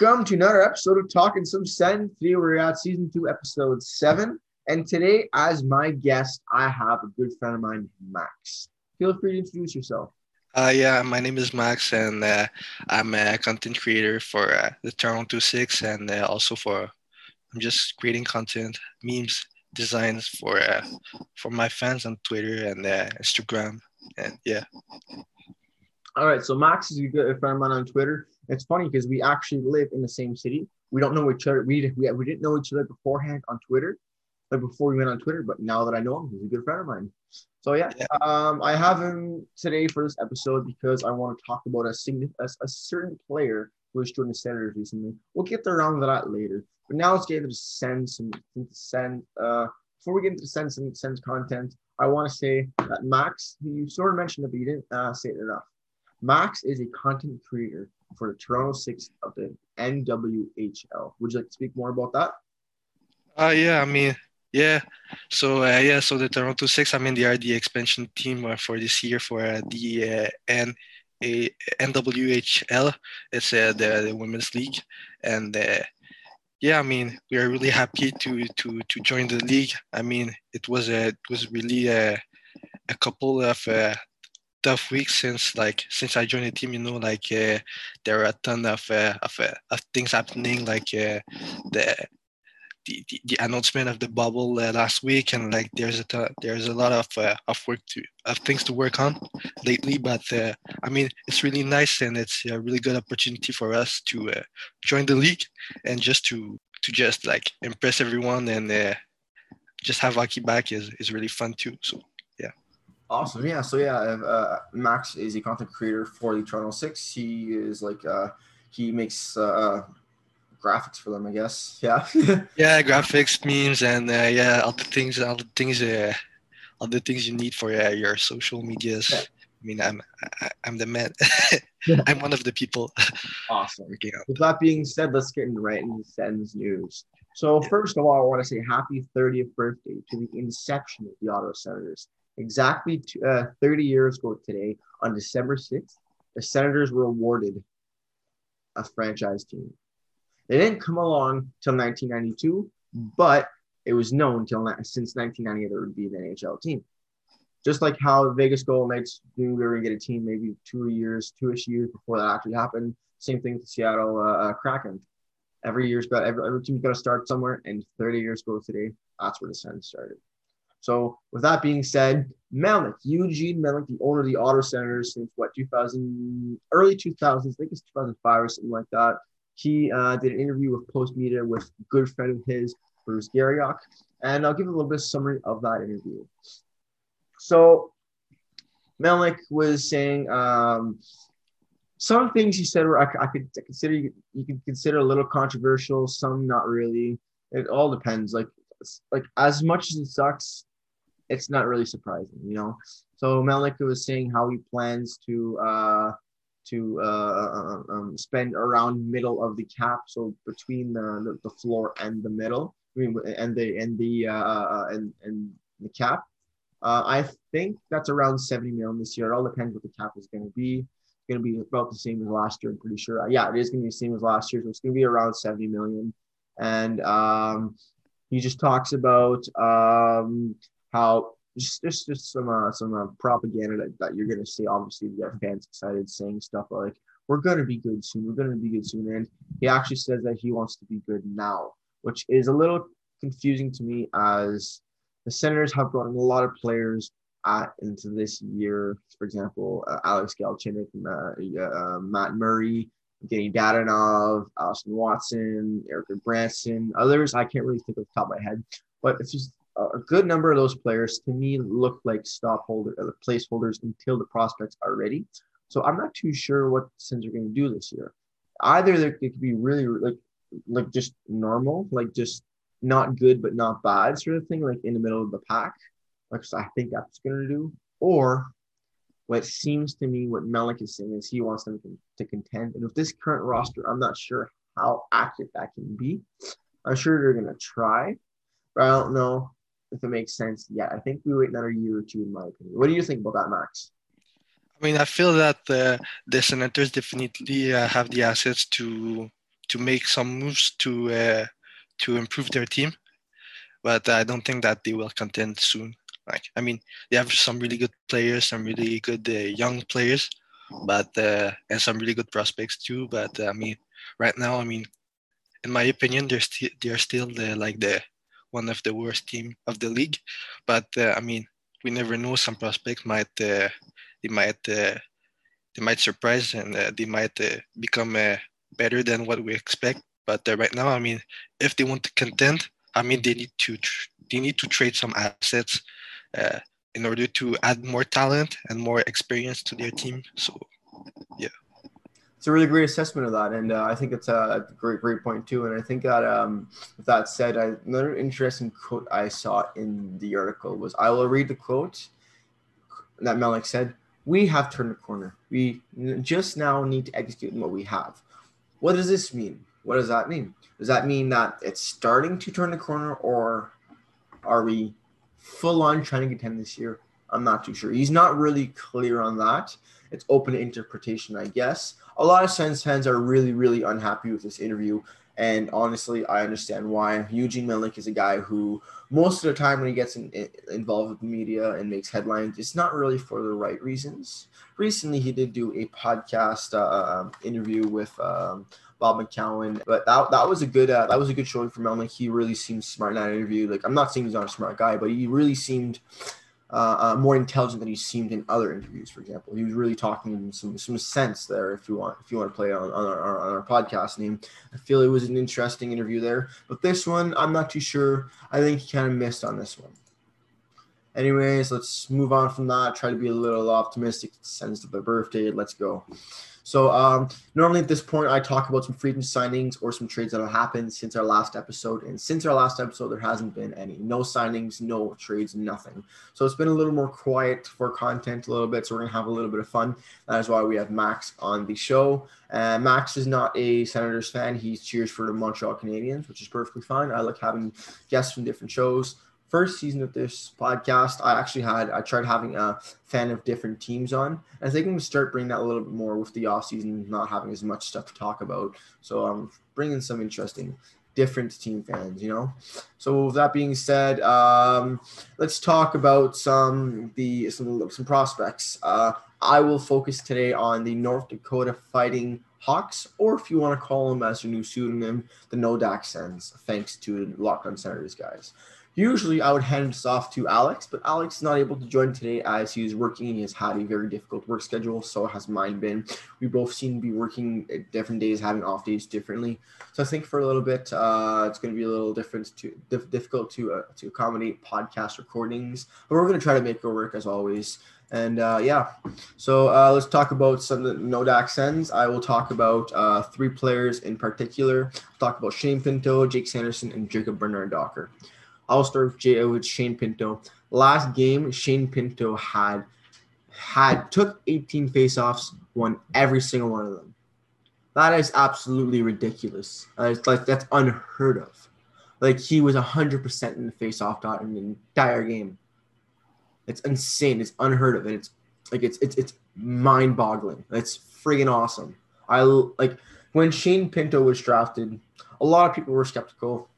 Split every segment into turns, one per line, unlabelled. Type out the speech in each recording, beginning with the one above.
Welcome to another episode of Talking Some Sen. Today we're at season two, episode seven. And today, as my guest, I have a good friend of mine, Max. Feel free to introduce yourself.
Uh, yeah, my name is Max, and uh, I'm a content creator for uh, the Toronto Six, and uh, also for I'm just creating content, memes, designs for uh, for my fans on Twitter and uh, Instagram, and yeah.
All right, so Max is a good friend of mine on Twitter. It's funny because we actually live in the same city. We don't know each other. We, we, we didn't know each other beforehand on Twitter, like before we went on Twitter. But now that I know him, he's a good friend of mine. So yeah,
Yeah.
um, I have him today for this episode because I want to talk about a, a, a certain player who has joined the Senators recently. We'll get around to that later. But now let's get into the send some send. Uh, before we get into the send some send content, I want to say that Max, you sort of mentioned it, but you didn't uh, say it enough. Max is a content creator for the Toronto Six of the NWHL. Would you like to speak more about that?
Uh, yeah, I mean, yeah. So uh, yeah, so the Toronto Six, I mean, they are the expansion team uh, for this year for uh, the uh, N. A NWHL, it's uh, the, the women's league, and uh, yeah, I mean we are really happy to to to join the league. I mean it was a it was really a, a couple of tough weeks since like since I joined the team. You know, like uh, there are a ton of uh, of, uh, of things happening, like uh, the, the the announcement of the bubble uh, last week, and like there's a ton, there's a lot of uh, of work to of things to work on lately. But uh, I mean, it's really nice, and it's a really good opportunity for us to join the league and just to to just like impress everyone and just have hockey back is is really fun too. So
Awesome. Yeah. So yeah, uh, Max is a content creator for the Toronto Six. He is like uh, he makes uh, graphics for them, I guess. Yeah.
yeah, graphics, memes, and uh, yeah, all the things, all the things, uh, all the things you need for uh, your social medias.
Yeah.
I mean, I'm I, I'm the man.
Yeah.
I'm one of the people
awesome. With that being said, let's get right into Sens news. So first of all, I want to say happy 30th birthday to the inception of the Ottawa Senators. Exactly uh, 30 years ago today, on December 6th, the Senators were awarded a franchise team. They didn't come along till 1992, but it was known till since 1998 there would be an NHL team. Just like how the Vegas Golden Knights knew we were going to get a team maybe two years, two-ish years before that actually happened. Same thing with the Seattle uh, uh, Kraken. Every year's got every, every team's got to start somewhere, and 30 years ago today, that's where the Sens started. So, with that being said, Melnyk, Eugene Melnyk, the owner of the Ottawa Senators since what 2000, early 2000s, I think it's 2005 or something like that. He uh, did an interview with Post Media with a good friend of his, Bruce Garrioch, and I'll give a little bit of summary of that interview. So, Melnyk was saying um, some things he said were I, I could consider you, you could consider a little controversial, some not really. It all depends. Like like as much as it sucks, it's not really surprising, you know. So Melnyk was saying how he plans to uh to uh um, spend around middle of the cap, so between the the, the floor and the middle, I mean, and the and the uh uh, and and the cap. Uh, I think that's around 70 million this year. It all depends what the cap is going to be. It's going to be about the same as last year. I'm pretty sure. Yeah, it is going to be the same as last year. So it's going to be around 70 million. And um, he just talks about um, how just just, just some uh, some uh, propaganda that, that you're to see. Obviously, we have fans excited saying stuff like "We're to be good soon. We're to be good soon," and he actually says that he wants to be good now, which is a little confusing to me as the Senators have in a lot of players uh, into this year. For example, uh, Alex Galchenyuk, uh, uh, Matt Murray, Evgenii Dadonov, Austin Watson, Erik Brännström, others I can't really think of the top of my head, but it's just a good number of those players to me look like stop holder uh, placeholders until the prospects are ready. So I'm not too sure what the Sens are going to do this year. Either they could be really like like just normal, like just not good but not bad sort of thing, like in the middle of the pack, like I think that's going to do, or what seems to me what Melnyk is saying is he wants them to, to contend. And with this current roster, I'm not sure how accurate that can be. I'm sure they're going to try, but I don't know if it makes sense yet. I think we wait another year or two, in my opinion. What do you think about that, Max?
I mean, I feel that the Senators definitely uh, have the assets to to make some moves to uh, to improve their team, but I don't think that they will contend soon. Like I mean, they have some really good players, some really good uh, young players, but uh, and some really good prospects too. But uh, I mean, right now, I mean, in my opinion, they're still they're still the like the one of the worst team of the league. But uh, I mean, we never know. Some prospects might uh, they might uh, they might surprise and uh, they might become better than what we expect. But right now, I mean, if they want to contend, I mean, they need to tr- they need to trade some assets in order to add more talent and more experience to their team. So, yeah
a really great assessment of that, and uh, I think it's a great, great point too. And I think that, um, with that said, I, another interesting quote I saw in the article was, "I will read the quote that Melnyk said: We have turned the corner. We just now need to execute what we have. What does this mean? What does that mean? Does that mean that it's starting to turn the corner, or are we full on trying to contend this year? I'm not too sure. He's not really clear on that. It's open interpretation, I guess a lot of Sens fans are really, really unhappy with this interview. And honestly, I understand why. Eugene Melnyk is a guy who, most of the time, when he gets in, in, involved with media and makes headlines, it's not really for the right reasons. Recently, he did do a podcast uh, um, interview with um, Bob McCown, but that, that was a good uh, that was a good showing for Melnyk. He really seemed smart in that interview. Like I'm not saying he's not a smart guy, but he really seemed uh, uh, more intelligent than he seemed in other interviews. For example, he was really talking in some some sense there. If you want, if you want to play on, on, our, on our podcast name, I feel it was an interesting interview there. But this one, I'm not too sure. I think he kind of missed on this one. Anyways, let's move on from that. Try to be a little optimistic. Sends to the birthday. Let's go. So um, normally at this point, I talk about some free agent signings or some trades that have happened since our last episode. And since our last episode, there hasn't been any. No signings, no trades, nothing. So it's been a little more quiet for content a little bit. So we're gonna have a little bit of fun. That is why we have Max on the show. Uh, Max is not a Senators fan. He cheers for the Montreal Canadiens, which is perfectly fine. I like having guests from different shows first season of this podcast, I actually had I tried having a fan of different teams on. And I think I'm gonna start bringing that a little bit more with the off season, not having as much stuff to talk about. So I'm um, bringing some interesting different team fans, you know. So with that being said, um, let's talk about some the some some prospects. Uh, I will focus today on the North Dakota Fighting Hawks, or if you want to call them as your new pseudonym, the Nodak Sens, thanks to Locked on Senators guys. Usually I would hand this off to Alex, but Alex is not able to join today as he is working and he has had a very difficult work schedule. So has mine been. We both seem to be working at different days, having off days differently. So I think for a little bit, uh, it's going to be a little different to difficult to uh, to accommodate podcast recordings, but we're going to try to make it work as always. And uh, yeah, so uh, let's talk about some of the Nodak Sens. I will talk about uh, three players in particular. I'll talk about Shane Pinto, Jake Sanderson, and Jacob Bernard Docker. I'll start with, Shane Pinto. Last game, Shane Pinto had had took 18 faceoffs, won every single one of them. That is absolutely ridiculous. It's like that's unheard of. Like he was 100% in the faceoff dot in the entire game. It's insane. It's unheard of, and it's like it's it's it's mind-boggling. It's friggin' awesome. I like when Shane Pinto was drafted. A lot of people were skeptical,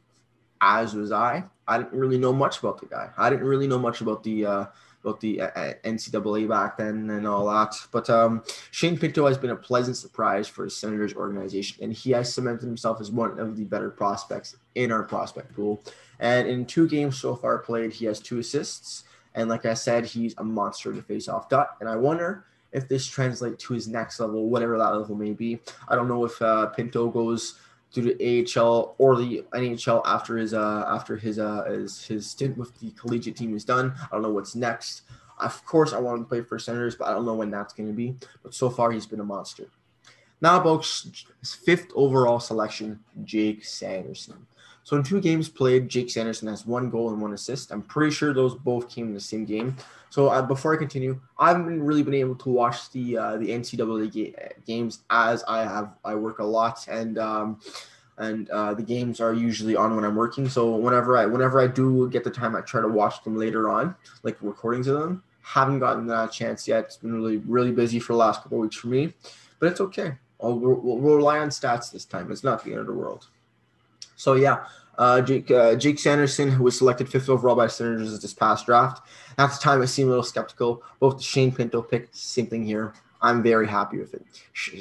as was I. I didn't really know much about the guy. I didn't really know much about the uh, about the uh, NCAA back then and all that. But um, Shane Pinto has been a pleasant surprise for the Senators organization, and he has cemented himself as one of the better prospects in our prospect pool. And in two games so far played, he has two assists. And like I said, he's a monster to face off dot. And I wonder if this translates to his next level, whatever that level may be. I don't know if uh, Pinto goes to the AHL or the NHL after his uh after his uh his, his stint with the collegiate team is done. I don't know what's next. Of course, I want him to play for Senators, but I don't know when that's going to be. But so far, he's been a monster. Now about his fifth overall selection, Jake Sanderson. So in two games played, Jake Sanderson has one goal and one assist. I'm pretty sure those both came in the same game. So uh, before I continue, I haven't really been able to watch the uh, the NCAA ga- games as I have I work a lot and um, and uh, the games are usually on when I'm working. So whenever I whenever I do get the time, I try to watch them later on, like recordings of them. Haven't gotten that chance yet. It's been really really busy for the last couple weeks for me, but it's okay. I'll, we'll, we'll rely on stats this time. It's not the end of the world. So yeah, uh, Jake, uh, Jake Sanderson, who was selected fifth overall by Senators this past draft. At the time, I seemed a little skeptical. Both the Shane Pinto pick, same thing here. I'm very happy with it.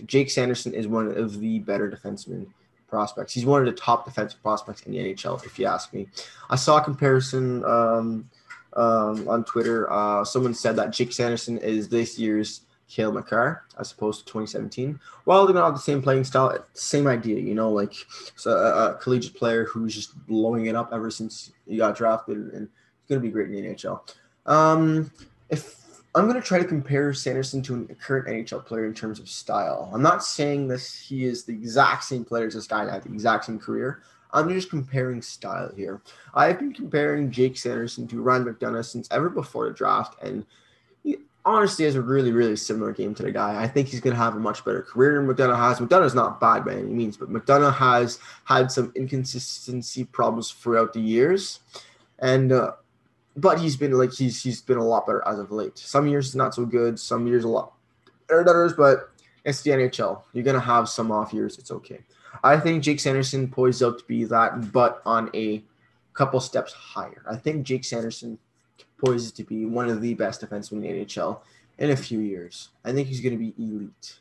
Jake Sanderson is one of the better defensemen prospects. He's one of the top defensive prospects in the NHL, if you ask me. I saw a comparison um, um, on Twitter. Uh, someone said that Jake Sanderson is this year's Cale Makar as opposed to 2017. While they're have the same playing style, same idea, you know, like so a, a, collegiate player who's just blowing it up ever since he got drafted and he's gonna be great in the NHL. Um, if I'm gonna try to compare Sanderson to a current NHL player in terms of style. I'm not saying this he is the exact same player as this guy and had the exact same career. I'm just comparing style here. I've been comparing Jake Sanderson to Ryan McDonagh since ever before the draft, and honestly has a really, really similar game to the guy. I think he's going to have a much better career than McDonagh has. McDonagh's not bad by any means, but McDonagh has had some inconsistency problems throughout the years, and uh, but he's been like he's he's been a lot better as of late. Some years not so good, some years a lot better than others, but it's the NHL. You're gonna have some off years. It's okay. I think Jake Sanderson poised out to be that, but on a couple steps higher. I think Jake Sanderson poised to be one of the best defensemen in the NHL in a few years. I think he's going to be elite.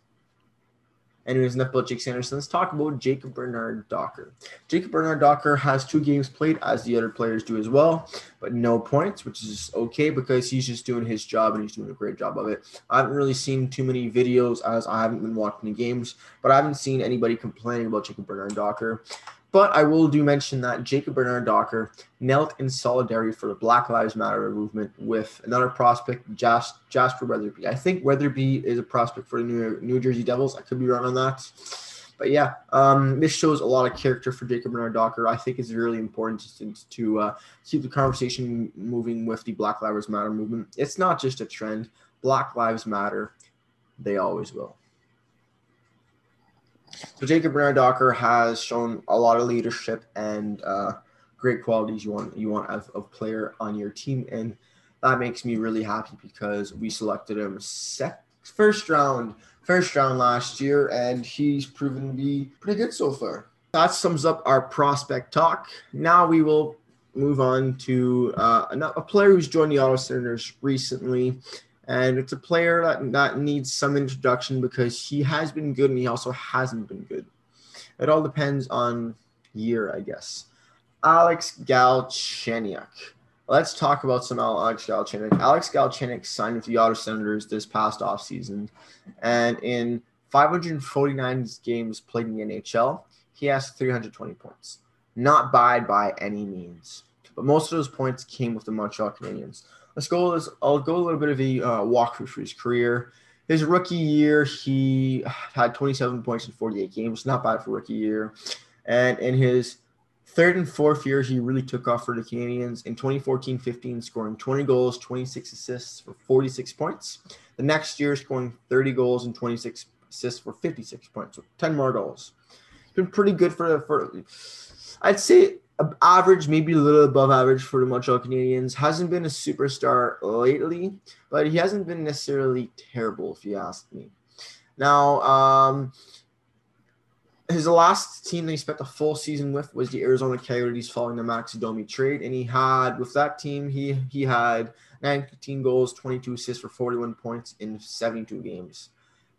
Anyways, enough about Jake Sanderson. Let's talk about Jacob Bernard Docker. Jacob Bernard Docker has two games played, as the other players do as well, but no points, which is okay because he's just doing his job and he's doing a great job of it. I haven't really seen too many videos as I haven't been watching the games, but I haven't seen anybody complaining about Jacob Bernard Docker. But I will do mention that Jacob Bernard Docker knelt in solidarity for the Black Lives Matter movement with another prospect, Jas- Jasper Weatherby. I think Weatherby is a prospect for the New, New Jersey Devils. I could be wrong on that. But yeah, um, this shows a lot of character for Jacob Bernard Docker. I think it's really important to, to uh, keep the conversation moving with the Black Lives Matter movement. It's not just a trend. Black Lives Matter. They always will. So Jacob Bernard Docker has shown a lot of leadership and uh, great qualities you want you want as a player on your team, and that makes me really happy because we selected him sec- first round, first round last year, and he's proven to be pretty good so far. That sums up our prospect talk. Now we will move on to uh, a player who's joined the Ottawa Senators recently and it's a player that, that needs some introduction because he has been good and he also hasn't been good. It all depends on year, I guess. Alex Galchenyuk. Let's talk about some Alex Galchenyuk. Alex Galchenyuk signed with the Ottawa Senators this past offseason, and in 549 games played in the NHL, he has 320 points. Not bad by any means, but most of those points came with the Montreal Canadiens let's go. Let's, I'll go a little bit of a uh, walkthrough for his career. His rookie year, he had 27 points in 48 games. Not bad for rookie year. And in his third and fourth year, he really took off for the Canadiens in 2014-15, scoring 20 goals, 26 assists for 46 points. The next year, scoring 30 goals and 26 assists for 56 points, so 10 more goals. It's been pretty good for the. for. I'd say average, maybe a little above average for the Montreal Canadiens. Hasn't been a superstar lately, but he hasn't been necessarily terrible, if you ask me. Now, um, his last team that he spent the full season with was the Arizona Coyotes following the Max Domi trade, and he had with that team he he had 19 goals, 22 assists for 41 points in 72 games.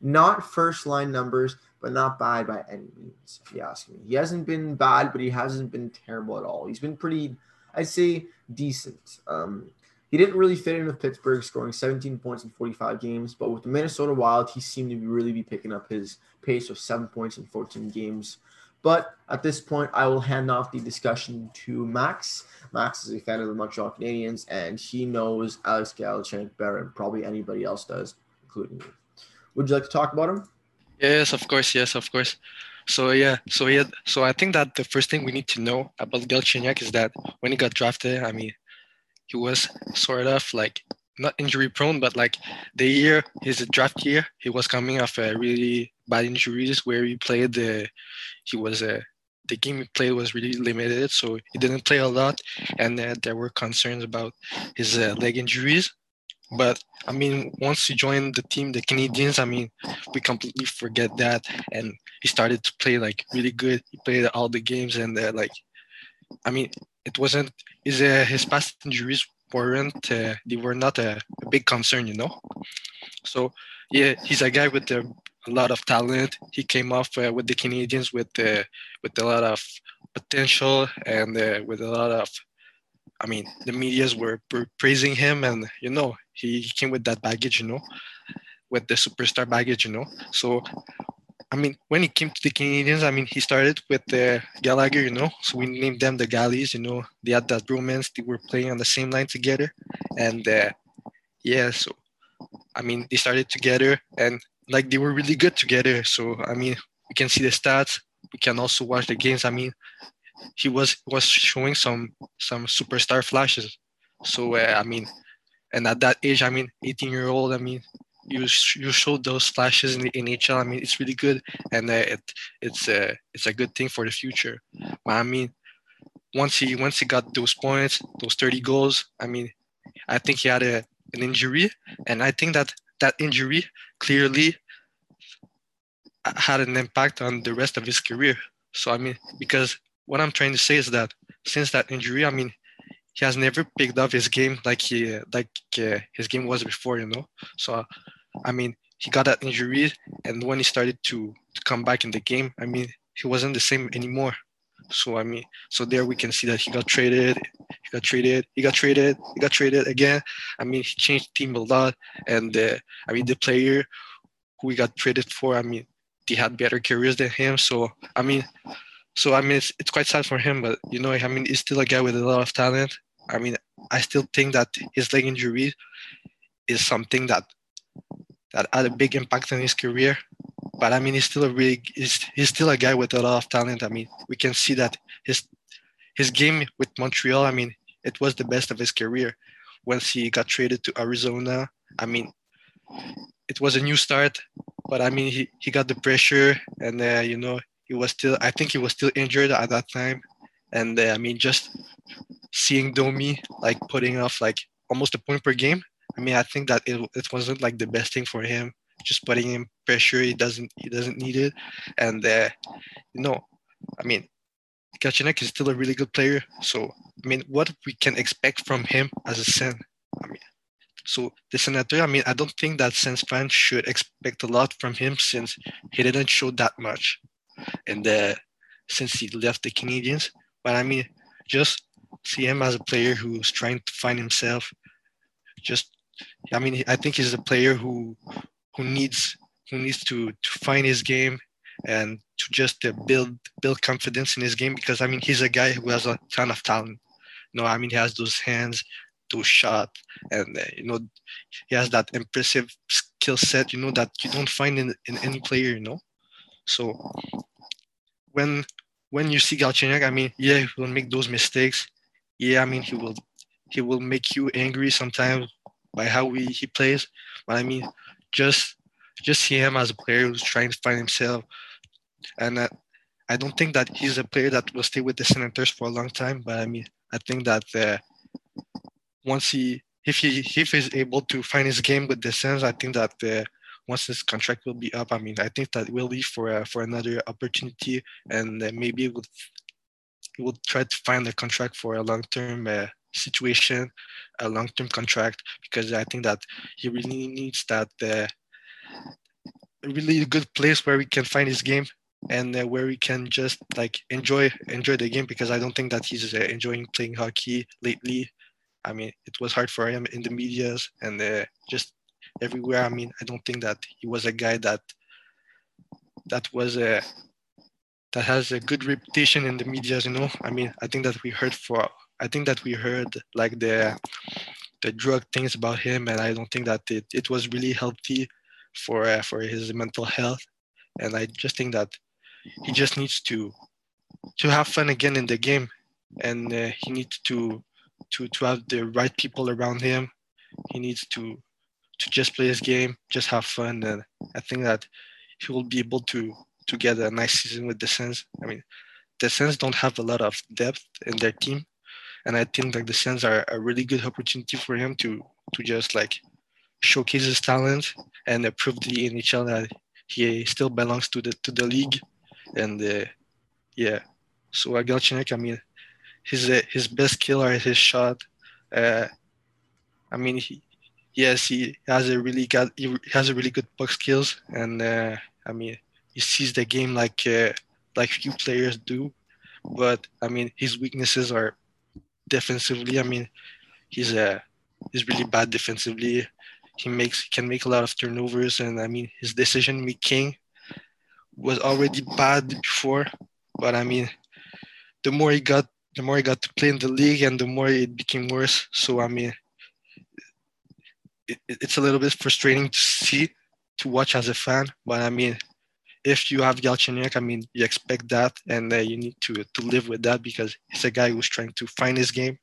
Not first line numbers, but not bad by any means, if you ask me. He hasn't been bad, but he hasn't been terrible at all. He's been pretty, I'd say, decent. Um, he didn't really fit in with Pittsburgh, scoring 17 points in 45 games, but with the Minnesota Wild, he seemed to really be picking up his pace of seven points in 14 games. But at this point, I will hand off the discussion to Max. Max is a fan of the Montreal Canadiens, and he knows Alex Galchenyuk better than probably anybody else does, including me. Would you like to talk about him?
Yes, of course. Yes, of course. So yeah, so yeah, so I think that the first thing we need to know about Galchenyuk is that when he got drafted, I mean, he was sort of like not injury prone, but like the year his draft year, he was coming off a really bad injuries where he played the, he was a, the game he played was really limited, so he didn't play a lot, and uh, there were concerns about his uh, leg injuries. But I mean, once he joined the team, the Canadiens, I mean, we completely forget that, and he started to play like really good. He played all the games, and uh, like, I mean, it wasn't his uh, his past injuries weren't uh, they were not a, a, big concern, you know. So yeah, he's a guy with a, a lot of talent. He came off uh, with the Canadiens with uh, with a lot of potential and uh, with a lot of I mean, the media's were praising him, and you know, he came with that baggage, you know, with the superstar baggage, you know. So, I mean, when he came to the Canadiens, I mean, he started with uh, Gallagher, you know. So we named them the Galleys, you know. They had that romance. They were playing on the same line together, and uh, yeah, so I mean, they started together, and like they were really good together. So I mean, we can see the stats. We can also watch the games. I mean, he was was showing some some superstar flashes. So uh, I mean, and at that age, I mean, 18 year old, I mean, you you showed those flashes in the NHL. I mean, it's really good, and uh, it it's a uh, it's a good thing for the future. But I mean, once he once he got those points, those 30 goals, I mean, I think he had a an injury, and I think that that injury clearly had an impact on the rest of his career. So I mean, because what I'm trying to say is that since that injury, I mean, he has never picked up his game like he like uh, his game was before, you know. So, I mean, he got that injury, and when he started to, to come back in the game, I mean, he wasn't the same anymore. So I mean, so there we can see that he got traded, he got traded, he got traded, he got traded again. I mean, he changed team a lot, and uh, I mean, the player who he got traded for, I mean, they had better careers than him. So I mean, so I mean, it's, it's quite sad for him, but you know, I mean, he's still a guy with a lot of talent. I mean, I still think that his leg injury is something that that had a big impact on his career. But I mean, he's still a really he's, he's still a guy with a lot of talent. I mean, we can see that his his game with Montreal. I mean, it was the best of his career. Once he got traded to Arizona, I mean, it was a new start. But I mean, he, he got the pressure, and uh, you know, he was still I think he was still injured at that time, and uh, I mean just seeing Domi like putting off like almost a point per game. I mean I think that it, it wasn't like the best thing for him. Just putting him pressure, he doesn't he doesn't need it, and uh, you know, I mean, Galchenyuk is still a really good player. So I mean, what we can expect from him as a Sen? I mean, so the senator, I mean, I don't think that Sens fans should expect a lot from him since he didn't show that much and uh, since he left the Canadiens. But I mean, just see him as a player who's trying to find himself. Just, I mean, I think he's a player who who needs who needs to to find his game and to just uh, build build confidence in his game because I mean he's a guy who has a ton of talent. You know, I mean he has those hands, those shot, and uh, you know he has that impressive skill set. You know that you don't find in in any player. You know, so when when you see Galchenyuk, I mean, yeah, he will make those mistakes. Yeah, I mean, he will he will make you angry sometimes by how he, he plays. But I mean, just just see him as a player who's trying to find himself. And uh, I don't think that he's a player that will stay with the Senators for a long time. But I mean, I think that uh, once he if he if he's able to find his game with the Sens, I think that uh, once his contract will be up, I mean, I think that we'll leave for uh, for another opportunity, and uh, maybe we'll we'll try to find a contract for a long term uh, situation, a long term contract, because I think that he really needs that uh, really good place where we can find his game and uh, where we can just like enjoy enjoy the game because I don't think that he's uh, enjoying playing hockey lately. I mean, it was hard for him in the medias and uh, just everywhere. I mean, I don't think that he was a guy that that was a that has a good reputation in the media. You know, I mean, I think that we heard for I think that we heard like the the drug things about him, and I don't think that it, it was really healthy for uh, for his mental health. And I just think that he just needs to to have fun again in the game, and uh, he needs to to to have the right people around him. He needs to to just play his game, just have fun, and I think that he will be able to to get a nice season with the Sens. I mean, the Sens don't have a lot of depth in their team, and I think like the Sens are a really good opportunity for him to to just like showcase his talent and prove the NHL that he still belongs to the to the league. And uh, yeah, so uh, Galchenyuk, I mean, his uh, his best skill are his shot. Uh, I mean, he, yes, he has a really got he has a really good puck skills, and uh, I mean, he sees the game like uh, like few players do. But I mean, his weaknesses are defensively. I mean, he's a uh, he's really bad defensively. He makes can make a lot of turnovers, and I mean, his decision making was already bad before. But I mean, the more he got, the more he got to play in the league, and the more it became worse. So I mean, it, it's a little bit frustrating to see, to watch as a fan. But I mean, if you have Galchenyuk, I mean, you expect that, and uh, you need to to live with that because he's a guy who's trying to find his game,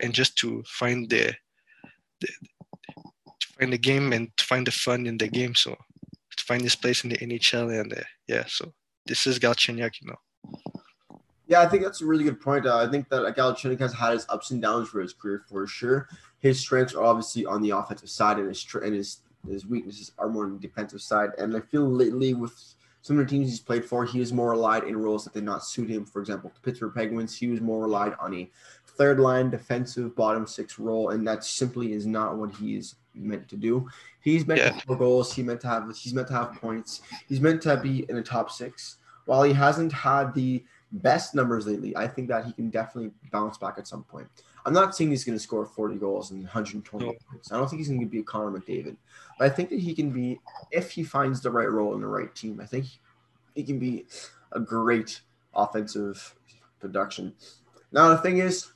and just to find the, the to find the game and to find the fun in the game. So to find his place in the NHL, and uh, yeah, so this is Galchenyuk, you know.
Yeah, I think that's a really good point. Uh, I think that Galchenyuk has had his ups and downs for his career for sure. His strengths are obviously on the offensive side, and his and his his weaknesses are more on the defensive side. And I feel lately with some of the teams he's played for, he was more relied in roles that did not suit him. For example, the Pittsburgh Penguins, he was more relied on a third line defensive bottom six role, and that simply is not what he is meant to do. He's meant yeah. to score goals. He meant to have. He's meant to have points. He's meant to be in the top six. While he hasn't had the best numbers lately, I think that he can definitely bounce back at some point. I'm not saying he's going to score 40 goals and 120 no. points. I don't think he's going to be a Connor McDavid, but I think that he can be, if he finds the right role in the right team, I think he can be a great offensive production. Now, the thing is,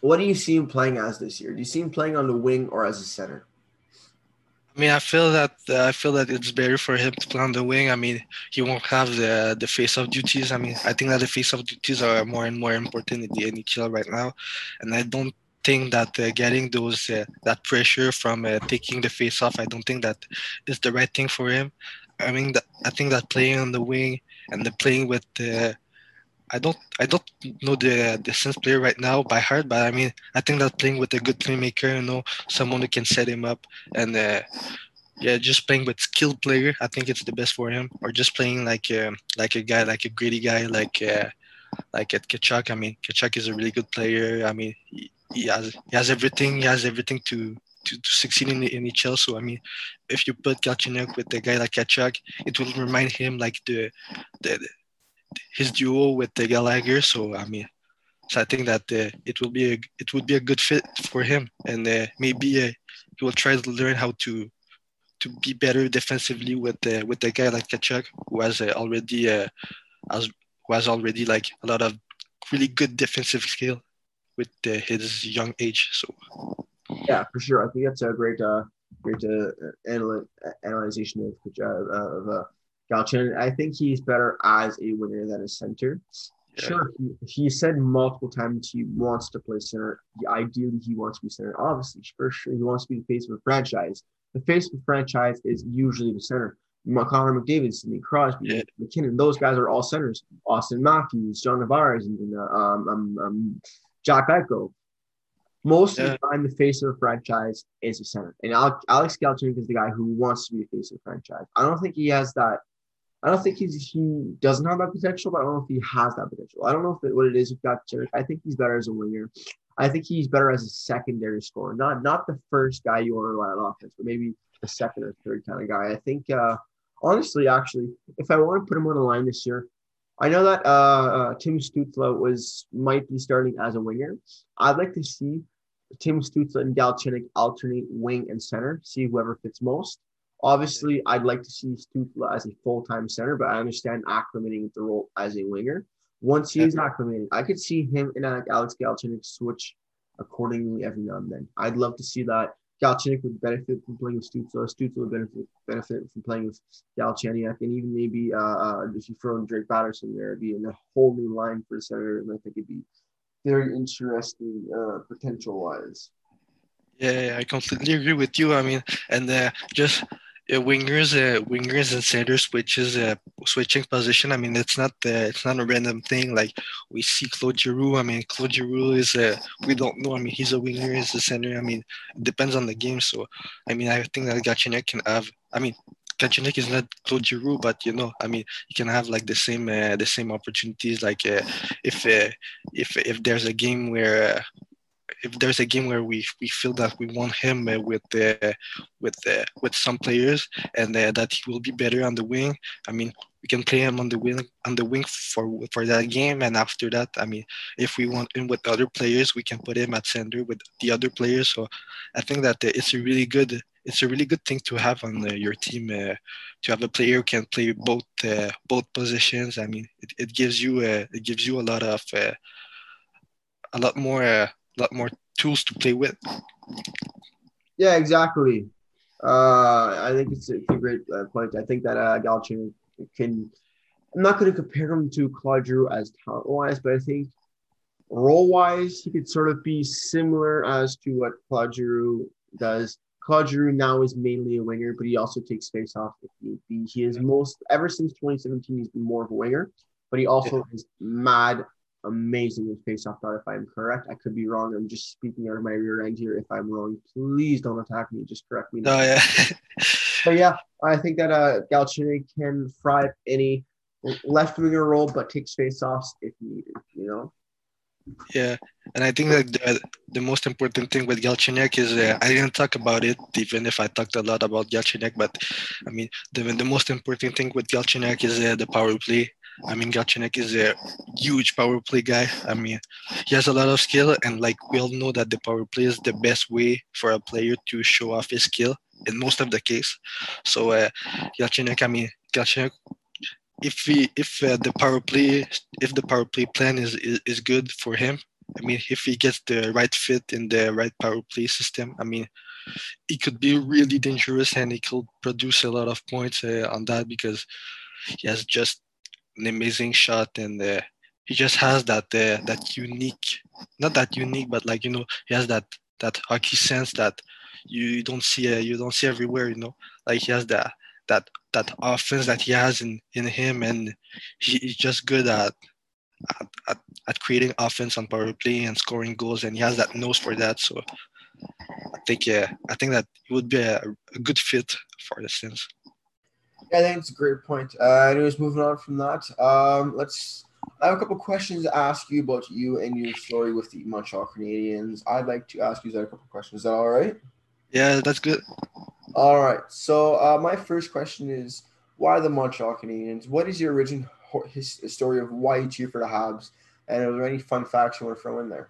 what do you see him playing as this year? Do you see him playing on the wing or as a center?
I mean, I feel that uh, I feel that it's better for him to play on the wing. I mean, he won't have the the face-off duties. I mean, I think that the face-off duties are more and more important in the NHL right now, and I don't think that uh, getting those uh, that pressure from uh, taking the face-off, I don't think that is the right thing for him. I mean, that, I think that playing on the wing and the playing with the I don't I don't know the the Sens player right now by heart, but I mean I think that playing with a good playmaker, you know, someone who can set him up, and uh, yeah, just playing with skilled player, I think it's the best for him. Or just playing like uh, like a guy, like a gritty guy, like uh, like at Tkachuk. I mean, Tkachuk is a really good player. I mean, he, he has he has everything. He has everything to to, to succeed in the NHL. So I mean, if you put Galchenyuk with a guy like Tkachuk, it will remind him like the the his duo with the Gallagher. So I mean, so I think that uh, it will be a it would be a good fit for him, and uh, maybe uh, he will try to learn how to to be better defensively with uh, with a guy like Tkachuk, who has uh, already uh, has who has already like a lot of really good defensive skill with uh, his young age. So
yeah, for sure, I think that's a great great uh, anal- analyzation of of Galchenyuk. I think he's better as a winger than a center. Yeah. Sure, he, he said multiple times he wants to play center. Ideally, he wants to be center. Obviously, for sure, he wants to be the face of a franchise. The face of a franchise is usually the center. Connor McDavid, Sidney Crosby, yeah. MacKinnon, those guys are all centers. Auston Matthews, John Tavares, and uh, um, um, um, Jack Eichel. Most yeah. of the time, the face of a franchise is a center. And Alex Galchenyuk is the guy who wants to be the face of the franchise. I don't think he has that I don't think he's he doesn't have that potential, but I don't know if he has that potential. I don't know if it, what it is with Galchenyuk. I think he's better as a winger. I think he's better as a secondary scorer, not not the first guy you want to on offense, but maybe the second or third kind of guy. I think uh, honestly, actually, if I want to put him on the line this year, I know that uh, uh, Tim Stützle was might be starting as a winger. I'd like to see Tim Stützle and Galchenyuk alternate wing and center, see whoever fits most. Obviously, I'd like to see Stützle as a full time center, but I understand acclimating the role as a winger. Once he's acclimated, I could see him and Alex Galchenyuk switch accordingly every now and then. I'd love to see that. Galchenyuk would benefit from playing with Stützle. Stützle would benefit benefit from playing with Galchenyuk, and even maybe uh, uh, if you throw in Drake Batherson there, it'd be in a whole new line for the center, and I think it'd be very interesting uh, potential wise.
Yeah, I completely agree with you. I mean, and uh, just Yeah, wingers, uh, wingers and centers switches, uh, switching position. I mean, it's not uh, it's not a random thing. Like we see Claude Giroux. I mean, Claude Giroux is we don't know. I mean, he's a winger, he's a center. I mean, it depends on the game. So, I mean, I think that Galchenyuk can have. I mean, Galchenyuk is not Claude Giroux, but you know, I mean, you can have like the same uh, the same opportunities. Like uh, if uh, if if there's a game where if there's a game where we we feel that we want him uh, with uh, with uh, with some players and uh, that he will be better on the wing. I mean, we can play him on the wing on the wing for for that game, and after that, I mean, if we want him with other players, we can put him at center with the other players. So I think that uh, it's a really good it's a really good thing to have on uh, your team to have a player who can play both both positions. I mean, it, it gives you it gives you a lot of a lot more lot more tools to play with.
Yeah, exactly. Uh, I think it's a, it's a great uh, point. I think that uh, Galchenyuk can. I'm not going to compare him to Claude Giroux as talent wise, but I think role wise, he could sort of be similar as to what Claude Giroux does. Claude Giroux now is mainly a winger, but he also takes space off if need be. He is most ever since 2017. He's been more of a winger, but he also is mad amazing with face-off dot if I'm correct. I could be wrong. I'm just speaking out of my rear end here. If I'm wrong, please don't attack me. Just correct me.
Oh yeah.
but yeah, I think that uh Galchenyuk can thrive any left winger role, but takes face-offs if needed. You know.
Yeah, and I think that the, the most important thing with Galchenyuk is uh, I didn't talk about it, even if I talked a lot about Galchenyuk. But I mean, the the most important thing with Galchenyuk is uh, the power play. I mean, Galchenyuk is a huge power play guy. I mean, he has a lot of skill, and like we all know that the power play is the best way for a player to show off his skill in most of the case. So, uh, Galchenyuk, I mean, Galchenyuk, if he if uh, the power play if the power play plan is, is is good for him, I mean, if he gets the right fit in the right power play system, I mean, he could be really dangerous and he could produce a lot of points uh, on that because he has just an amazing shot and uh, he just has that uh, that unique not that unique but like you know he has that that hockey sense that you don't see uh, you don't see everywhere you know like he has that that that offense that he has in in him and he, he's just good at at, at, at creating offense on power play and scoring goals and he has that nose for that so I think yeah I think that he would be a, a good fit for the Sens.
Yeah, I think it's a great point. Uh, anyways, moving on from that, um, let's. I have a couple questions to ask you about you and your story with the Montreal Canadiens. I'd like to ask you that a couple questions. Is that all right?
Yeah, that's good.
All right. So uh, my first question is, why the Montreal Canadiens? What is your origin his, story of why you cheer for the Habs? And are there any fun facts you want to throw in there?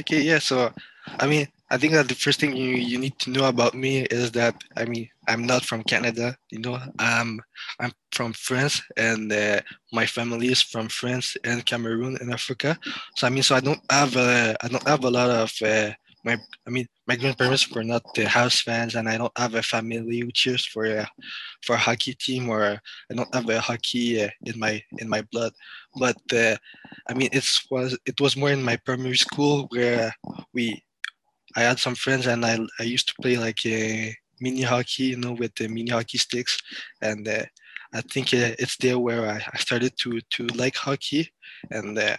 Okay, yeah. So, I mean, I think that the first thing you, you need to know about me is that I mean I'm not from Canada. You know, I'm I'm from France, and uh, my family is from France and Cameroon in Africa. So I mean, so I don't have a, I don't have a lot of uh, my I mean my grandparents were not the Habs fans, and I don't have a family who cheers for a for a hockey team, or I don't have a hockey uh, in my in my blood. But uh, I mean, it's was it was more in my primary school where we I had some friends and I, I used to play like a mini hockey, you know, with the mini hockey sticks. And uh, I think uh, it's there where I, I started to to like hockey. And uh,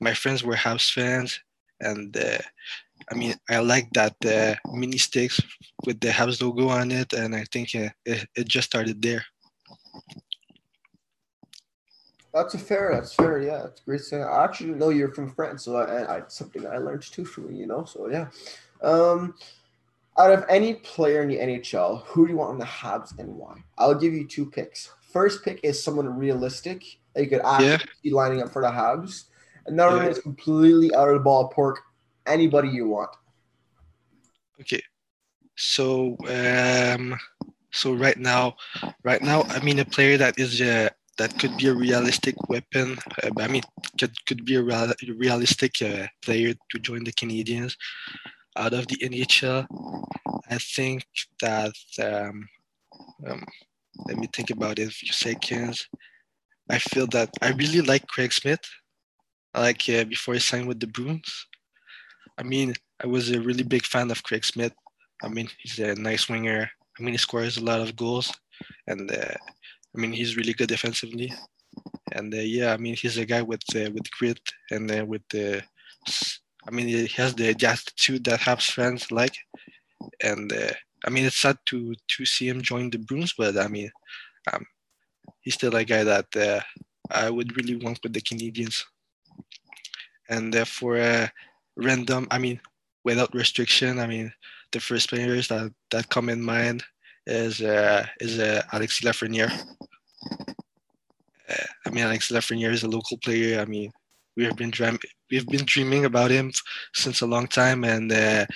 my friends were Habs fans. And uh, I mean, I like that uh, mini sticks with the Habs logo on it. And I think uh, it, it just started there.
That's a fair. That's fair. Yeah, it's great. I actually know you're from France, so I, I something I learned too from you. You know, so yeah. Um, out of any player in the NHL, who do you want on the Habs and why? I'll give you two picks. First pick is someone realistic that you could actually yeah. be lining up for the Habs. Another yeah. one is completely out of the ballpark. Anybody you want.
Okay. So um so right now right now I mean a player that is uh, that could be a realistic weapon. Uh, I mean could could be a real, realistic uh, player to join the Canadiens out of the NHL. I think that um, um, let me think about it a few seconds. I feel that I really like Craig Smith. Like uh, before he signed with the Bruins. I mean, I was a really big fan of Craig Smith. I mean, he's a nice winger. I mean, he scores a lot of goals, and uh, I mean, he's really good defensively. And uh, yeah, I mean, he's a guy with uh, with grit and uh, with the. I mean, he has the attitude that Habs fans like, and uh, I mean, it's sad to to see him join the Bruins, but I mean, um, he's still a guy that uh, I would really want with the Canadiens. And uh, for a random, I mean, without restriction, I mean, the first players that, that come in mind is uh, is uh, Alex Lafreniere. Uh, I mean, Alex Lafreniere is a local player. I mean, we have been dream- we've been dreaming about him since a long time, and uh,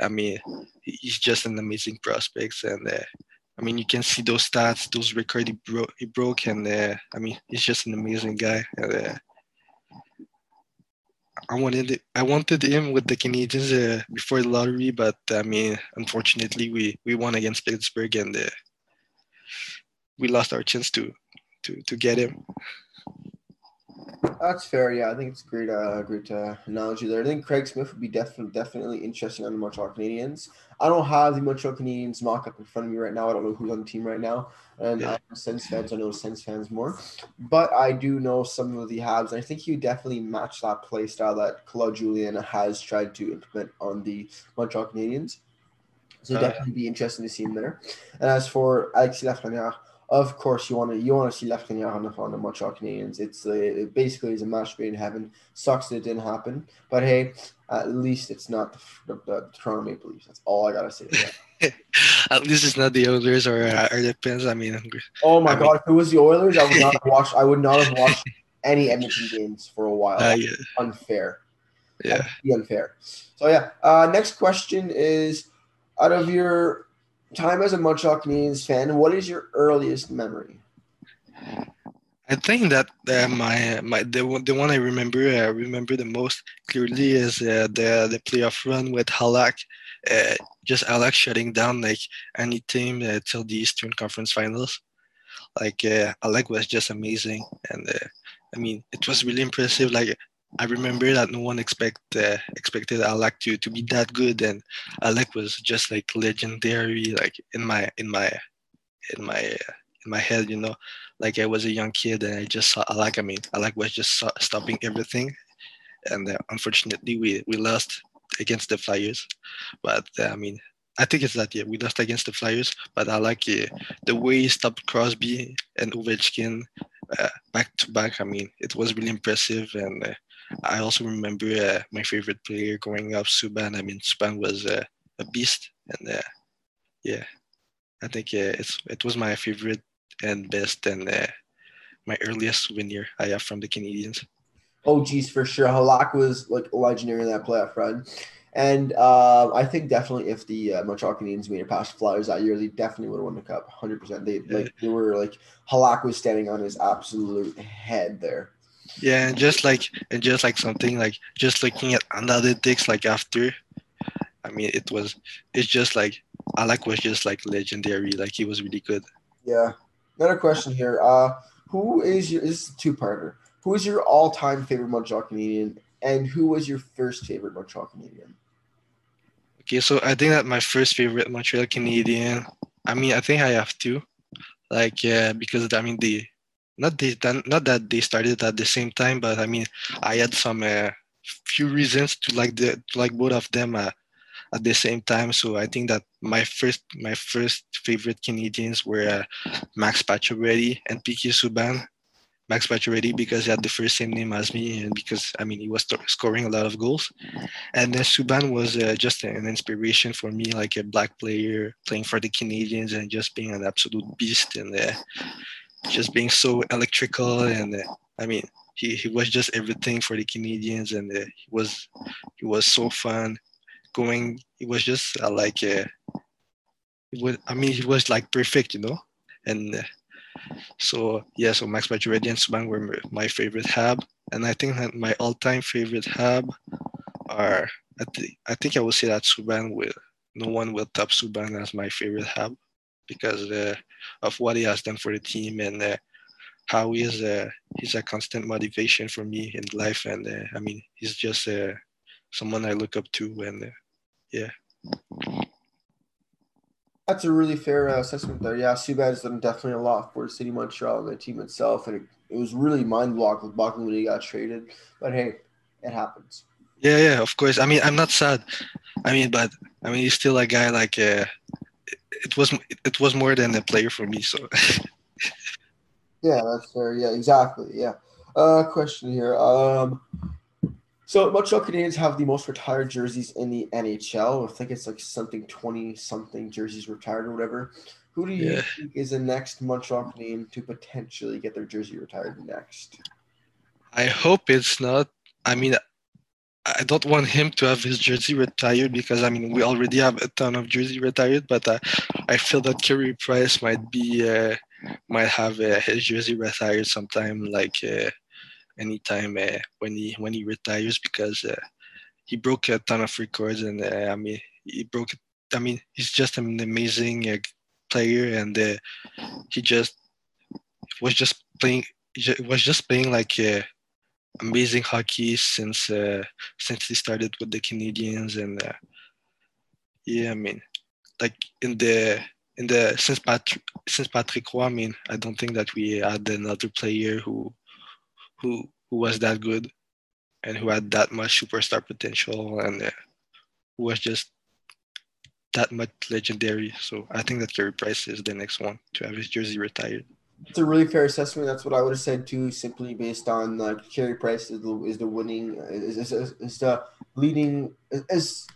I mean, he's just an amazing prospect. And uh, I mean, you can see those stats, those records he, bro- he broke, and uh, I mean, he's just an amazing guy. And, uh, I wanted I wanted him with the Canadiens uh, before the lottery, but I mean, unfortunately, we we won against Pittsburgh and uh, we lost our chance to to to get him.
That's fair. Yeah, I think it's a great, uh, great uh, analogy there. I think Craig Smith would be definitely, definitely interesting on the Montreal Canadiens. I don't have the Montreal Canadiens mock up in front of me right now. I don't know who's on the team right now, and yeah. I'm Sens fans. I know Sens fans more, but I do know some of the Habs. And I think he would definitely match that play style that Claude Julien has tried to implement on the Montreal Canadiens. So uh, definitely be interesting to see him there. And as for Alexis Lafreniere, of course you want to you want to see Lafreniere on the on the Montreal Canadiens. It's uh, it basically is a match made in heaven. Sucks that it didn't happen, but hey, at least it's not the, the, the Toronto Maple Leafs. That's all I gotta say.
at least it's not the Oilers or uh, or the Pens. I mean,
oh my
I
god, mean, if it was the Oilers, I would not have watched. I would not have watched any Edmonton games for a while. Uh, yeah. Unfair.
Yeah.
unfair. So yeah. Uh, next question is, out of your time as a Montreal Canadiens fan, what is your earliest memory?
I think that uh, my my the one the one I remember I uh, remember the most clearly is uh, the the playoff run with Halak, uh, just Halak shutting down like any team uh, till the Eastern Conference Finals. Like uh, Halak was just amazing, and uh, I mean it was really impressive. Like I remember that no one expect uh, expected Halak to to be that good, and Halak was just like legendary, like in my in my in my uh, in my head, you know, like I was a young kid and I just saw Halak. I mean, Halak was just stopping everything, and uh, unfortunately we we lost against the Flyers, but uh, I mean. I think it's that yeah we lost against the Flyers, but uh, the way he stopped Crosby and Ovechkin uh, back to back. I mean, it was really impressive, and uh, I also remember uh, my favorite player growing up, Subban. I mean, Subban was uh, a beast, and uh, yeah, I think uh, it's it was my favorite and best and uh, my earliest souvenir I have from the Canadiens.
Oh, geez, for sure. Halak was like legendary in that playoff run. And uh, I think definitely if the uh, Montreal Canadiens made it past Flyers that year, they definitely would have won the cup, hundred percent. They like they were like Halak was standing on his absolute head there.
Yeah, and just like and just like something like just looking at analytics like after, I mean it was it's just like Halak was just like legendary, like he was really good.
Yeah. Another question here. Uh who is your is two parter. Who is your all time favorite Montreal Canadian and who was your first favorite Montreal Canadian?
Okay, so I think that my first favorite Montreal Canadian, I mean I think I have two. Like yeah, because I mean the not they not that they started at the same time, but I mean I had some uh, few reasons to like the to like both of them uh, at the same time. So I think that my first my first favorite Canadiens were uh, Max Pacioretty and PK Subban. Max Pacioretty because he had the first same name as me, and because I mean he was scoring a lot of goals. And then Subban was uh, just an inspiration for me, like a black player playing for the Canadiens and just being an absolute beast. And uh, just being so electrical and uh, I mean he, he was just everything for the Canadiens and uh, he was he was so fun going. He was just uh, like uh, it was I mean he was like perfect you know? And uh, so yeah so Max Pacioretty and Subban were my favorite hab and I think that my all-time favorite hab are I, th- I think I would say that Subban will no one will top Subban as my favorite hab because uh, of what he has done for the team and uh, how he is uh, he's a constant motivation for me in life and uh, I mean he's just uh, someone I look up to and uh, yeah.
That's a really fair uh, assessment there. Yeah, Subban has done definitely a lot for City Montreal and the team itself, and it, it was really mind blocking when he got traded. But hey, it happens.
Yeah, yeah, of course. I mean, I'm not sad. I mean, but I mean, he's still a guy like uh, it was. It was more than a player for me. So.
yeah, that's fair. Yeah, exactly. Yeah. Uh, question here. Um, so Montreal Canadiens have the most retired jerseys in the NHL. I think it's like something twenty something jerseys retired or whatever. Who do you yeah. think is the next Montreal Canadian to potentially get their jersey retired next?
I hope it's not. I mean, I don't want him to have his jersey retired because I mean we already have a ton of jersey retired, but uh, I feel that Carey Price might be uh, might have uh, his jersey retired sometime like uh, anytime uh, when he when he retires because uh, he broke a ton of records and I mean he broke. I mean he's just an amazing player and he just was just playing. Was just playing like amazing hockey since uh, since he started with the Canadiens and yeah I mean like in the in the since Patrick since Patrick Roy, I mean, I don't think that we had another player who who who was that good and who had that much superstar potential and uh, who was just that much legendary. So I think that Carey Price is the next one to have his jersey retired.
It's a really fair assessment. That's what I would have said too, simply based on like Carey Price is the, is the winning is, is, is the leading is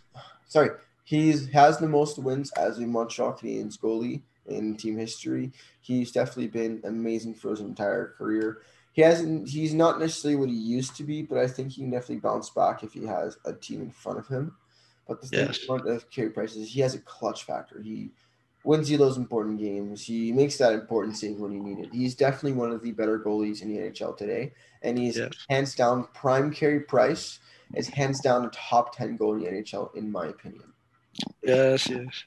sorry he's has the most wins as a Montreal Canadiens goalie in team history. He's definitely been amazing for his entire career he hasn't he's not necessarily what he used to be, but I think he can definitely bounce back if he has a team in front of him. But the yes. thing uh, of Carey Price is he has a clutch factor. He wins you those important games. He makes that important save when you need it. He's definitely one of the better goalies in the NHL today. And he's hands down prime Carey Price is hands down a top ten goalie in the NHL, in my opinion.
Yes, yes.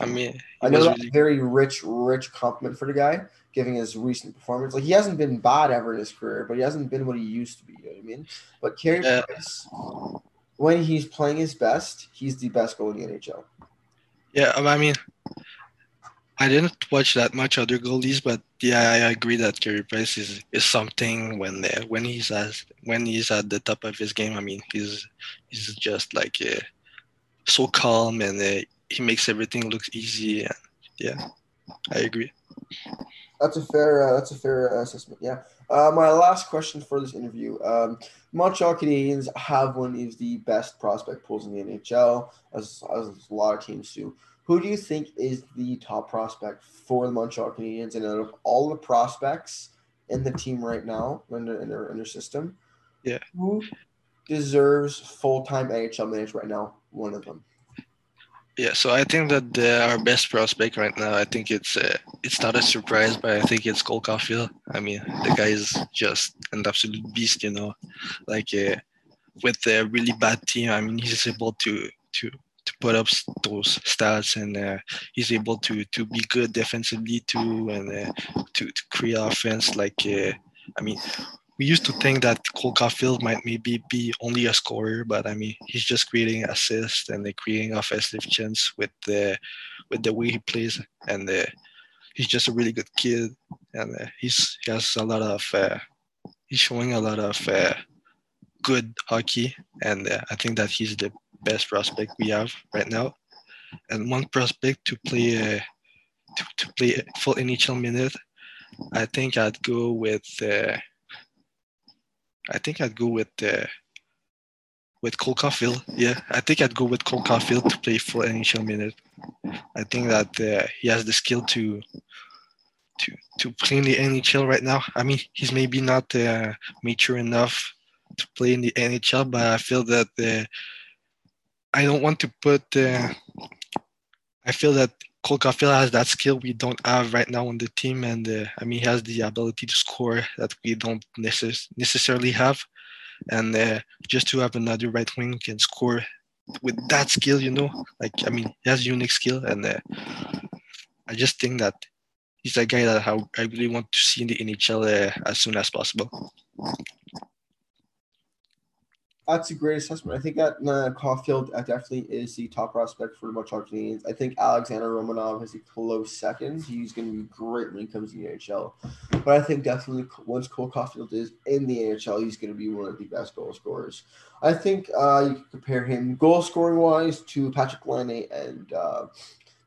I mean,
I know that's really... very rich, rich compliment for the guy, giving his recent performance. Like he hasn't been bad ever in his career, but he hasn't been what he used to be. You know what I mean? But Carey yeah. Price, when he's playing his best, he's the best goalie in the NHL.
Yeah, I mean, I didn't watch that much other goalies, but yeah, I agree that Carey Price is, is something when uh, when he's as when he's at the top of his game. I mean, he's he's just like uh, so calm and uh, he makes everything look easy. And yeah, I agree.
That's a fair. Uh, that's a fair uh, assessment. Yeah. Uh, my last question for this interview: um, Montreal Canadiens have one of the best prospect pools in the NHL, as, as a lot of teams do. Who do you think is the top prospect for the Montreal Canadiens? And out of all the prospects in the team right now, in their, in their, in their system,
yeah,
who deserves full time NHL minutes right now? One of them.
Yeah, so I think that the, our best prospect right now, I think it's uh, it's not a surprise, but I think it's Cole Caufield. I mean, the guy is just an absolute beast, you know. Like uh, with a really bad team, I mean, he's able to to put up those stats, and uh, he's able to to be good defensively too, and uh, to to create offense. Like, uh, I mean, we used to think that Cole Caufield might maybe be only a scorer, but I mean he's just creating assists and creating offensive chance with the with the way he plays, and uh, he's just a really good kid, and uh, he's he has a lot of uh, he's showing a lot of good hockey, and I think that he's the best prospect we have right now, and one prospect to play uh, to, to play full NHL minute. I think I'd go with I think I'd go with uh, with Cole Caufield. Yeah, I think I'd go with Cole Caufield to play for NHL minute. I think that uh, he has the skill to to to play in the NHL right now. I mean, he's maybe not uh, mature enough to play in the NHL, but I feel that uh, I don't want to put. Uh, I feel that Cole Caufield has that skill we don't have right now on the team, and uh, I mean he has the ability to score that we don't necess- necessarily have, and uh, just to have another right wing can score with that skill, you know, like I mean he has unique skill, and uh, I just think that he's a guy that I, I really want to see in the NHL uh, as soon as possible.
That's a great assessment. I think that uh, Caufield uh, definitely is the top prospect for the Montreal Canadiens. I think Alexander Romanov is a close second. He's going to be great when he comes to the NHL. But I think definitely once Cole Caufield is in the NHL, he's going to be one of the best goal scorers. I think uh, you can compare him goal scoring wise to Patrik Laine and uh,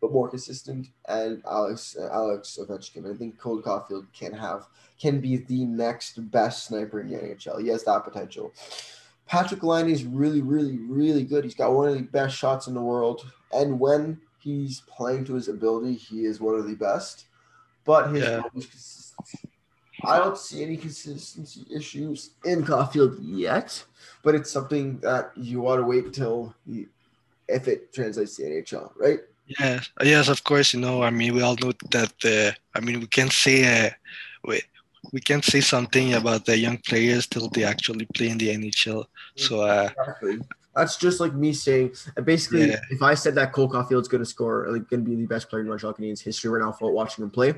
but more consistent and Alex uh, Alex Ovechkin. I think Cole Caufield can have can be the next best sniper in the NHL. He has that potential. Patrik Laine is really, really, really good. He's got one of the best shots in the world. And when he's playing to his ability, he is one of the best. But his
Yeah.
I don't see any consistency issues in Caufield yet, but it's something that you want to wait till he, if it translates to NHL, right?
Yes, yes, of course. You know, I mean, we all know that. Uh, I mean, we can say uh, we we can't say something about the young players till they actually play in the NHL. So, uh,
Exactly. That's just like me saying, basically,
Yeah.
if I said that Cole Caufield's going to score, like, going to be the best player in Montreal Canadiens history right now for watching him play,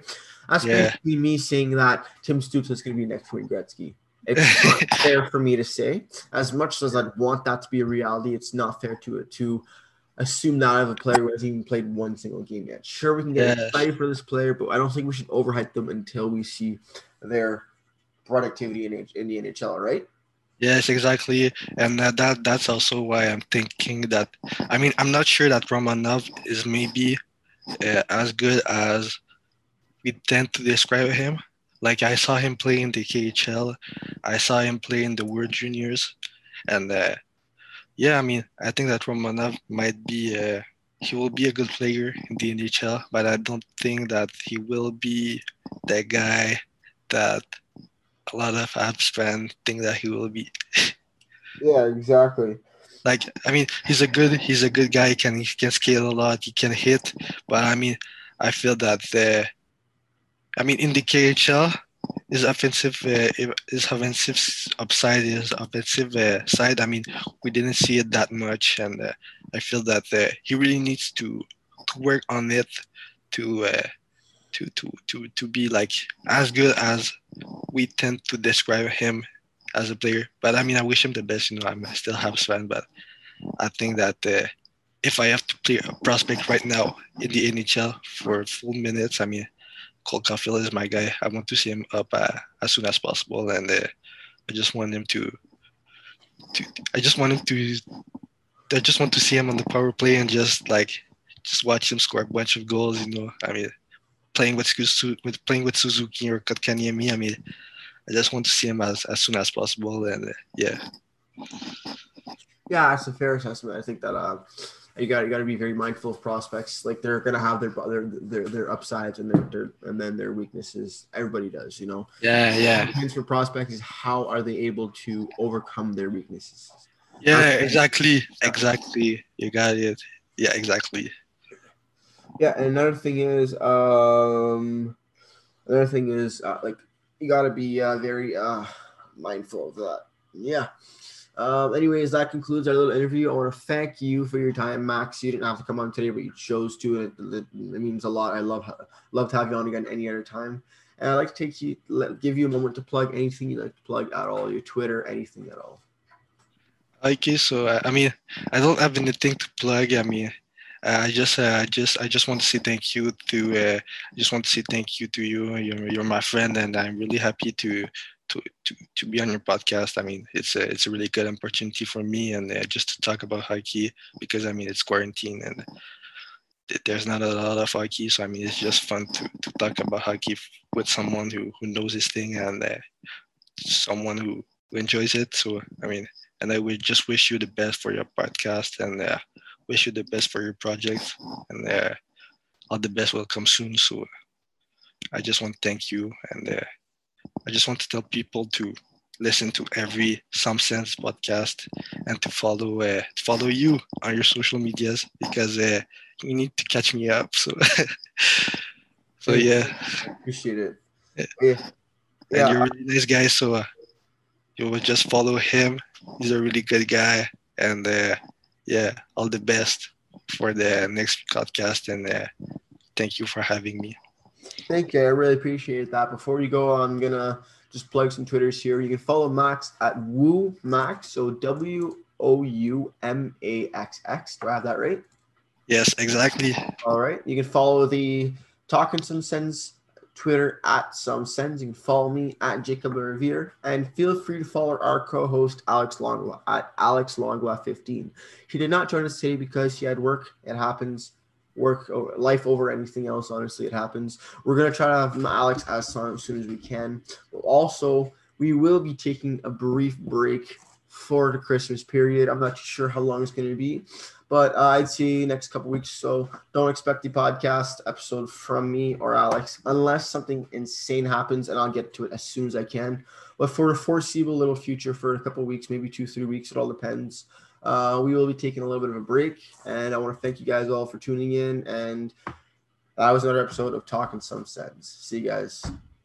that's
Yeah.
basically me saying that Tim Stützle is going to be next to Wayne Gretzky. It's not fair for me to say. As much as I'd want that to be a reality, it's not fair to to assume that of a player who hasn't even played one single game yet. Sure, we can get
Yes.
excited for this player, but I don't think we should overhype them until we see their productivity in, in the NHL, right?
yes, exactly, and uh, that that's also why I'm thinking that. I mean, I'm not sure that Romanov is maybe uh, as good as we tend to describe him. Like I saw him play in the KHL, I saw him play in the World Juniors, and uh, yeah, I mean, I think that Romanov might be uh, he will be a good player in the NHL, but I don't think that he will be that guy that a lot of Habs fans think that he will be.
Yeah, exactly.
Like, I mean, he's a good he's a good guy. He can he can scale a lot. He can hit, but I mean, I feel that the, I mean, in the KHL, his offensive uh, his offensive upside, his offensive uh, side. I mean, we didn't see it that much, and uh, I feel that uh, he really needs to to work on it to uh, to to to to be like as good as we tend to describe him as a player. But I mean, I wish him the best. You know, I'm still Habs fan, but I think that uh, if I have to play a prospect right now in the NHL for full minutes, I mean, Cole Caufield is my guy. I want to see him up uh, as soon as possible, and uh, I just want him to, to. I just want him to. I just want to see him on the power play and just like, just watch him score a bunch of goals. You know, I mean, playing with with playing with Suzuki or Kotkaniemi. I mean, I just want to see him as, as soon as possible, and uh, yeah.
Yeah, that's a fair assessment. I think that uh, you got you got to be very mindful of prospects. Like they're gonna have their their their, their upsides and their, their and then their weaknesses. Everybody does, you know.
Yeah, yeah,
Depends for prospects is how are they able to overcome their weaknesses.
yeah, exactly, exactly. You got it. Yeah, exactly.
Yeah, and another thing is, um, another thing is uh, like you got to be uh, very uh, mindful of that. Yeah. Um, anyways, that concludes our little interview. I want to thank you for your time, Max. You didn't have to come on today, but you chose to. It, it, it means a lot. I love love to have you on again any other time. And I'd like to take you, let, give you a moment to plug anything you'd like to plug at all, your Twitter, anything at all.
Okay, so I mean, I don't have anything to plug. I mean, I just, uh, I just, I just want to say thank you to. Uh, I just want to say thank you to you. You're, you're my friend, and I'm really happy to, to, to, to be on your podcast. I mean, it's a, it's a really good opportunity for me, and uh, just to talk about hockey because I mean, it's quarantine and there's not a lot of hockey. So I mean, it's just fun to, to talk about hockey with someone who, who knows this thing and uh, someone who, who enjoys it. So I mean and I would just wish you the best for your podcast and uh, wish you the best for your project and uh, all the best will come soon. So I just want to thank you and uh, I just want to tell people to listen to every Some Sens podcast and to follow uh, follow you on your social medias because uh, you need to catch me up. So so yeah,
Appreciate it.
Yeah.
Yeah.
and you're a really nice guy. So uh, you will just follow him. He's a really good guy, and uh, yeah, all the best for the next podcast. And uh, thank you for having me.
Thank you. I really appreciate that. Before you go, I'm gonna just plug some Twitters here. You can follow Max at Woo Max, so W O U M A X X. Do I have that right?
Yes, exactly.
All right. You can follow the Talking Some Sens Twitter at Some Sens. You can follow me at Jacob Revere. And feel free to follow our co host, Alex Longwa, at Alex Longwa15. She did not join us today because she had work. It happens. Work, life over anything else. Honestly, it happens. We're to try to have Alex as soon as we can. Also, we will be taking a brief break for the Christmas period. I'm not sure how long it's going to be, but uh, I'd see next couple weeks. So don't expect the podcast episode from me or Alex unless something insane happens, and I'll get to it as soon as I can. But for the foreseeable little future, for a couple weeks, maybe two, three weeks, it all depends. Uh, we will be taking a little bit of a break, and I want to thank you guys all for tuning in. And that was another episode of Talking Some Sens. See you guys.